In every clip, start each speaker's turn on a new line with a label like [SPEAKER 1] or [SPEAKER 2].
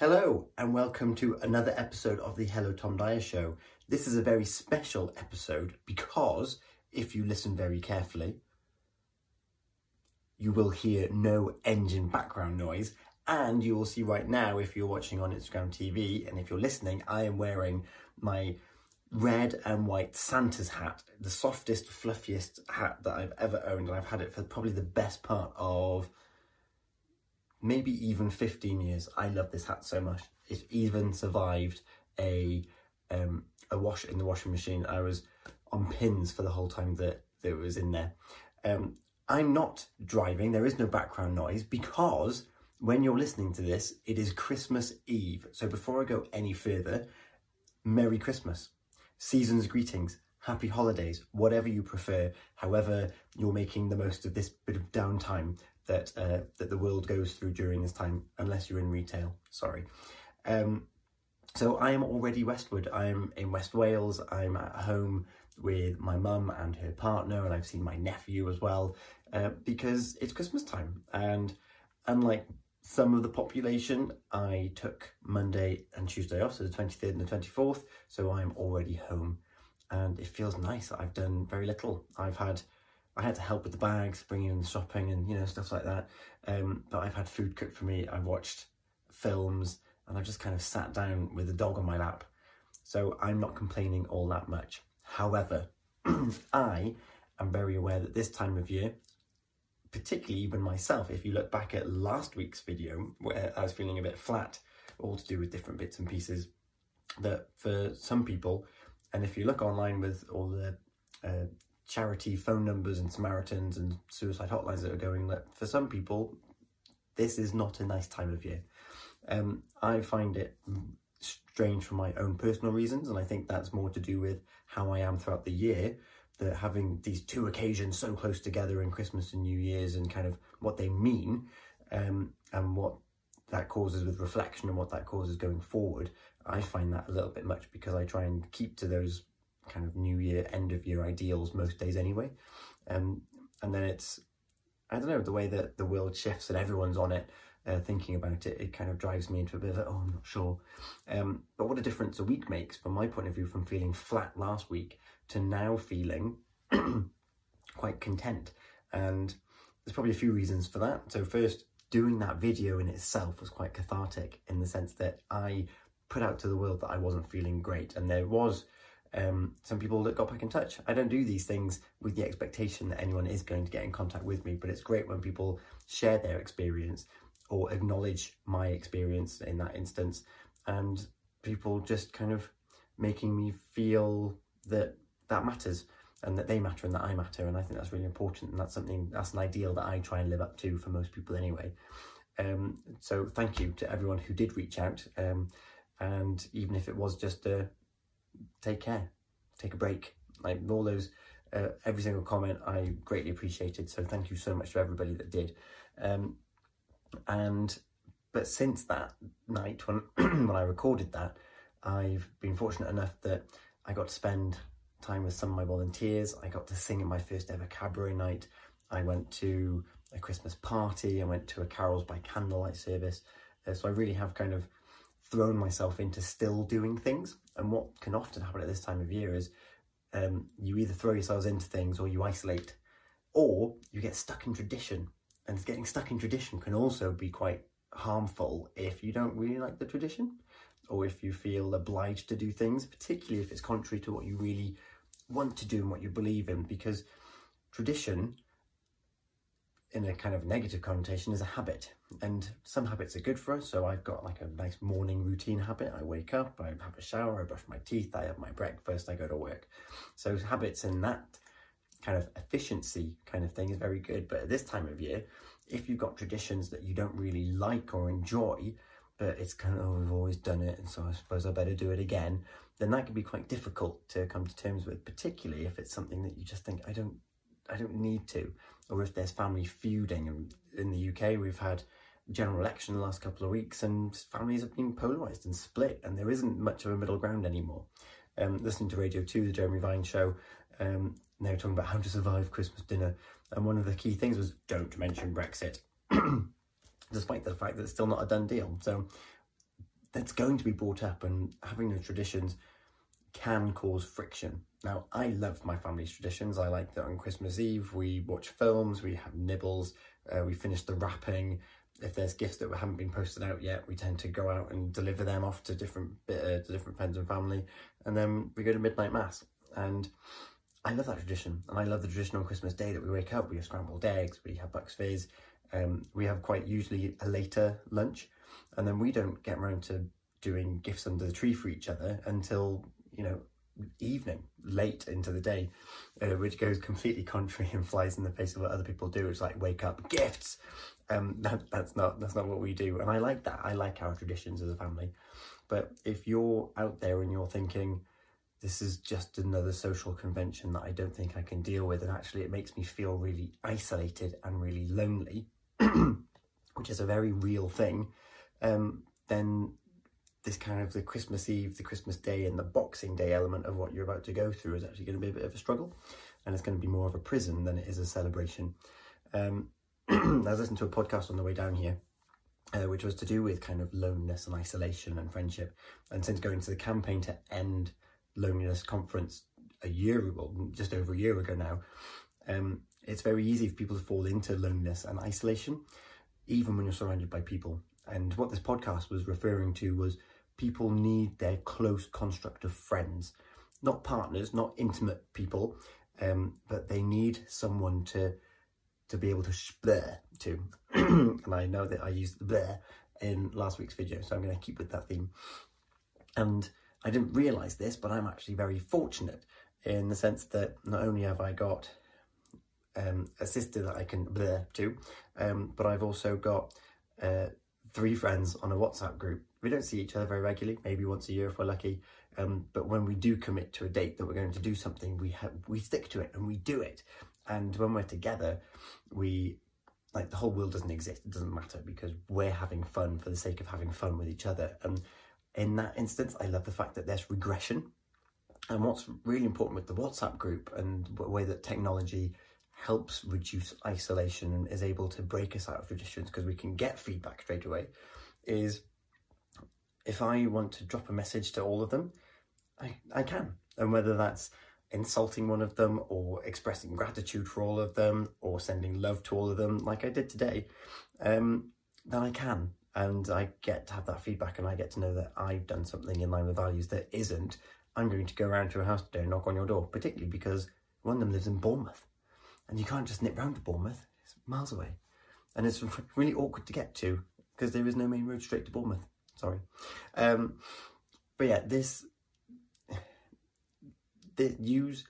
[SPEAKER 1] Hello and welcome to another episode of the Hello Tom Dyer Show. This is a very special episode because if you listen very carefully, you will hear no engine background noise and you will see right now if you're watching on Instagram TV and if you're listening, I am wearing my red and white Santa's hat, the softest, fluffiest hat that I've ever owned and I've had it for probably the best part of maybe even 15 years. I love this hat so much. It even survived a um, a wash in the washing machine. I was on pins for the whole time that, that it was in there. Um, I'm not driving. There is no background noise because when you're listening to this, it is Christmas Eve. So before I go any further, Merry Christmas. Season's greetings. Happy holidays, whatever you prefer, however you're making the most of this bit of downtime that uh, that the world goes through during this time, unless you're in retail. Sorry. Um, so I am already westward. I'm in West Wales. I'm at home with my mum and her partner, and I've seen my nephew as well uh, because it's Christmas time. And unlike some of the population, I took Monday and Tuesday off, so the 23rd and the 24th. So I'm already home, and it feels nice. I've done very little. I've had I had to help with the bags, bringing in shopping and, you know, stuff like that. Um, but I've had food cooked for me. I've watched films and I've just kind of sat down with the dog on my lap. So I'm not complaining all that much. However, I am very aware that this time of year, particularly even myself, if you look back at last week's video where I was feeling a bit flat, all to do with different bits and pieces, that for some people, and if you look online with all the uh, charity phone numbers and Samaritans and suicide hotlines that are going that for some people, this is not a nice time of year. Um, I find it strange for my own personal reasons, and I think that's more to do with how I am throughout the year. That having these two occasions so close together in Christmas and New Year's and kind of what they mean um, and what that causes with reflection and what that causes going forward, I find that a little bit much because I try and keep to those kind of new year, end of year ideals most days anyway. Um, and then it's, I don't know, the way that the world shifts and everyone's on it, uh, thinking about it, it kind of drives me into a bit of oh, I'm not sure. Um, but what a difference a week makes from my point of view from feeling flat last week to now feeling quite content. And there's probably a few reasons for that. So first, doing that video in itself was quite cathartic in the sense that I put out to the world that I wasn't feeling great. And there was um, some people that got back in touch. I don't do these things with the expectation that anyone is going to get in contact with me, but it's great when people share their experience or acknowledge my experience in that instance and people just kind of making me feel that that matters and that they matter and that I matter and I think that's really important and that's something that's an ideal that I try and live up to for most people anyway. Um, so thank you to everyone who did reach out um, and even if it was just a take care, take a break. Like all those, uh, every single comment I greatly appreciated. So thank you so much to everybody that did. Um, and but since that night when when I recorded that, I've been fortunate enough that I got to spend time with some of my volunteers. I got to sing at my first ever cabaret night. I went to a Christmas party. I went to a carols by candlelight service. Uh, so I really have kind of thrown myself into still doing things. And what can often happen at this time of year is um, you either throw yourselves into things or you isolate, or you get stuck in tradition. And getting stuck in tradition can also be quite harmful if you don't really like the tradition or if you feel obliged to do things, particularly if it's contrary to what you really want to do and what you believe in, because tradition in a kind of negative connotation is a habit. And some habits are good for us. So i've got like a nice morning routine habit. I wake up i have a shower i brush my teeth i have my breakfast i go to work. So habits in that kind of efficiency kind of thing is very good. But at this time of year if you've got traditions that you don't really like or enjoy but it's kind of oh we've always done it and so i suppose i better do it again then that can be quite difficult to come to terms with particularly if it's something that you just think i don't I don't need to. Or if there's family feuding. In the UK, we've had general election the last couple of weeks and families have been polarised and split and there isn't much of a middle ground anymore. Um, listening to Radio 2, the Jeremy Vine show, um, they were talking about how to survive Christmas dinner. And one of the key things was don't mention Brexit, despite the fact that it's still not a done deal. So that's going to be brought up and having those traditions can cause friction. Now, I love my family's traditions. I like that on Christmas Eve we watch films, we have nibbles, uh, we finish the wrapping. If there's gifts that haven't been posted out yet, we tend to go out and deliver them off to different uh, to different friends and family, and then we go to midnight mass. And I love that tradition, and I love the tradition on Christmas Day that we wake up, we have scrambled eggs, we have Bucks Fizz, um, we have quite usually a later lunch, and then we don't get around to doing gifts under the tree for each other until you know evening, late into the day, uh, which goes completely contrary and flies in the face of what other people do. It's like wake up, gifts. Um, that, that's not that's not what we do, and I like that. I like our traditions as a family. But if you're out there and you're thinking, this is just another social convention that I don't think I can deal with, and actually it makes me feel really isolated and really lonely, which is a very real thing, um, then this kind of the Christmas Eve, the Christmas Day and the Boxing Day element of what you're about to go through is actually going to be a bit of a struggle and it's going to be more of a prison than it is a celebration. Um, I was listening to a podcast on the way down here, uh, which was to do with kind of loneliness and isolation and friendship. And since going to the campaign to end loneliness conference a year, well, just over a year ago now, um, it's very easy for people to fall into loneliness and isolation, even when you're surrounded by people. And what this podcast was referring to was people need their close construct of friends, not partners, not intimate people, um, but they need someone to to be able to splur to. and I know that I used the blur in last week's video, so I'm going to keep with that theme. And I didn't realise this, but I'm actually very fortunate in the sense that not only have I got um, a sister that I can blur to, um, but I've also got uh, three friends on a WhatsApp group. We don't see each other very regularly, maybe once a year if we're lucky. Um, but when we do commit to a date that we're going to do something, we have we stick to it and we do it. And when we're together, we like the whole world doesn't exist. It doesn't matter because we're having fun for the sake of having fun with each other. And in that instance, I love the fact that there's regression. And what's really important with the WhatsApp group and the way that technology helps reduce isolation and is able to break us out of traditions because we can get feedback straight away is if I want to drop a message to all of them, I, I can. And whether that's insulting one of them or expressing gratitude for all of them or sending love to all of them like I did today, um, then I can. And I get to have that feedback and I get to know that I've done something in line with values that isn't, I'm going to go around to a house today and knock on your door, particularly because one of them lives in Bournemouth and you can't just nip round to Bournemouth, it's miles away. And it's really awkward to get to because there is no main road straight to Bournemouth. Sorry. Um, but yeah, this, use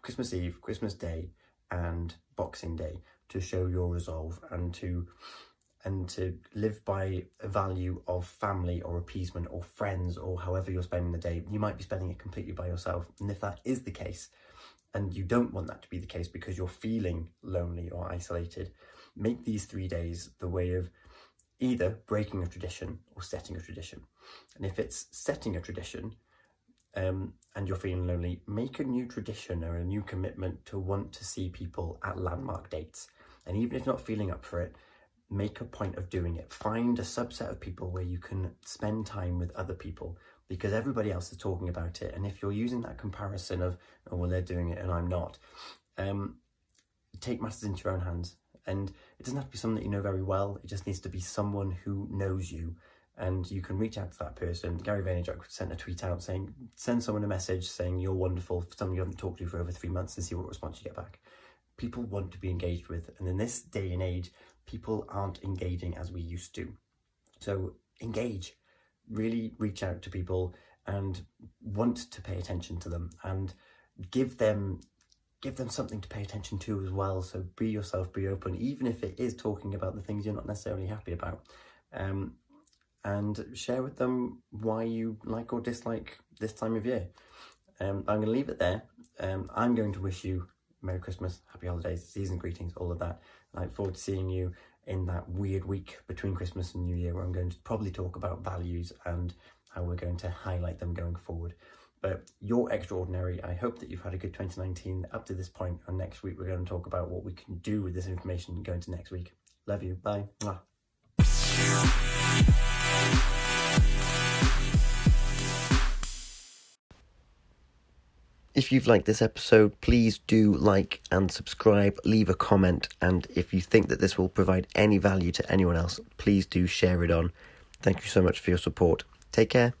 [SPEAKER 1] Christmas Eve, Christmas Day and Boxing Day to show your resolve and to and to live by a value of family or appeasement or friends or however you're spending the day. You might be spending it completely by yourself. And if that is the case, and you don't want that to be the case because you're feeling lonely or isolated, make these three days the way of either breaking a tradition or setting a tradition. And if it's setting a tradition um, and you're feeling lonely, make a new tradition or a new commitment to want to see people at landmark dates. And even if not feeling up for it, make a point of doing it. Find a subset of people where you can spend time with other people because everybody else is talking about it. And if you're using that comparison of, oh, well, they're doing it and I'm not, um, take matters into your own hands. And it doesn't have to be someone that you know very well. It just needs to be someone who knows you and you can reach out to that person. Gary Vaynerchuk sent a tweet out saying, send someone a message saying you're wonderful, for someone you haven't talked to for over three months and see what response you get back. People want to be engaged with. And in this day and age, people aren't engaging as we used to. So engage really reach out to people and want to pay attention to them and give them give them something to pay attention to as well. So be yourself be open even if it is talking about the things you're not necessarily happy about um, and share with them why you like or dislike this time of year. Um, i'm going to leave it there. Um, i'm going to wish you merry christmas happy holidays season greetings all of that. I look forward to seeing you in that weird week between Christmas and New Year where I'm going to probably talk about values and how we're going to highlight them going forward. But you're extraordinary. I hope that you've had a good 2019 up to this point. And next week, we're going to talk about what we can do with this information going to next week. Love you. Bye. Mwah.
[SPEAKER 2] If you've liked this episode, please do like and subscribe, leave a comment, and if you think that this will provide any value to anyone else, please do share it on. Thank you so much for your support. Take care.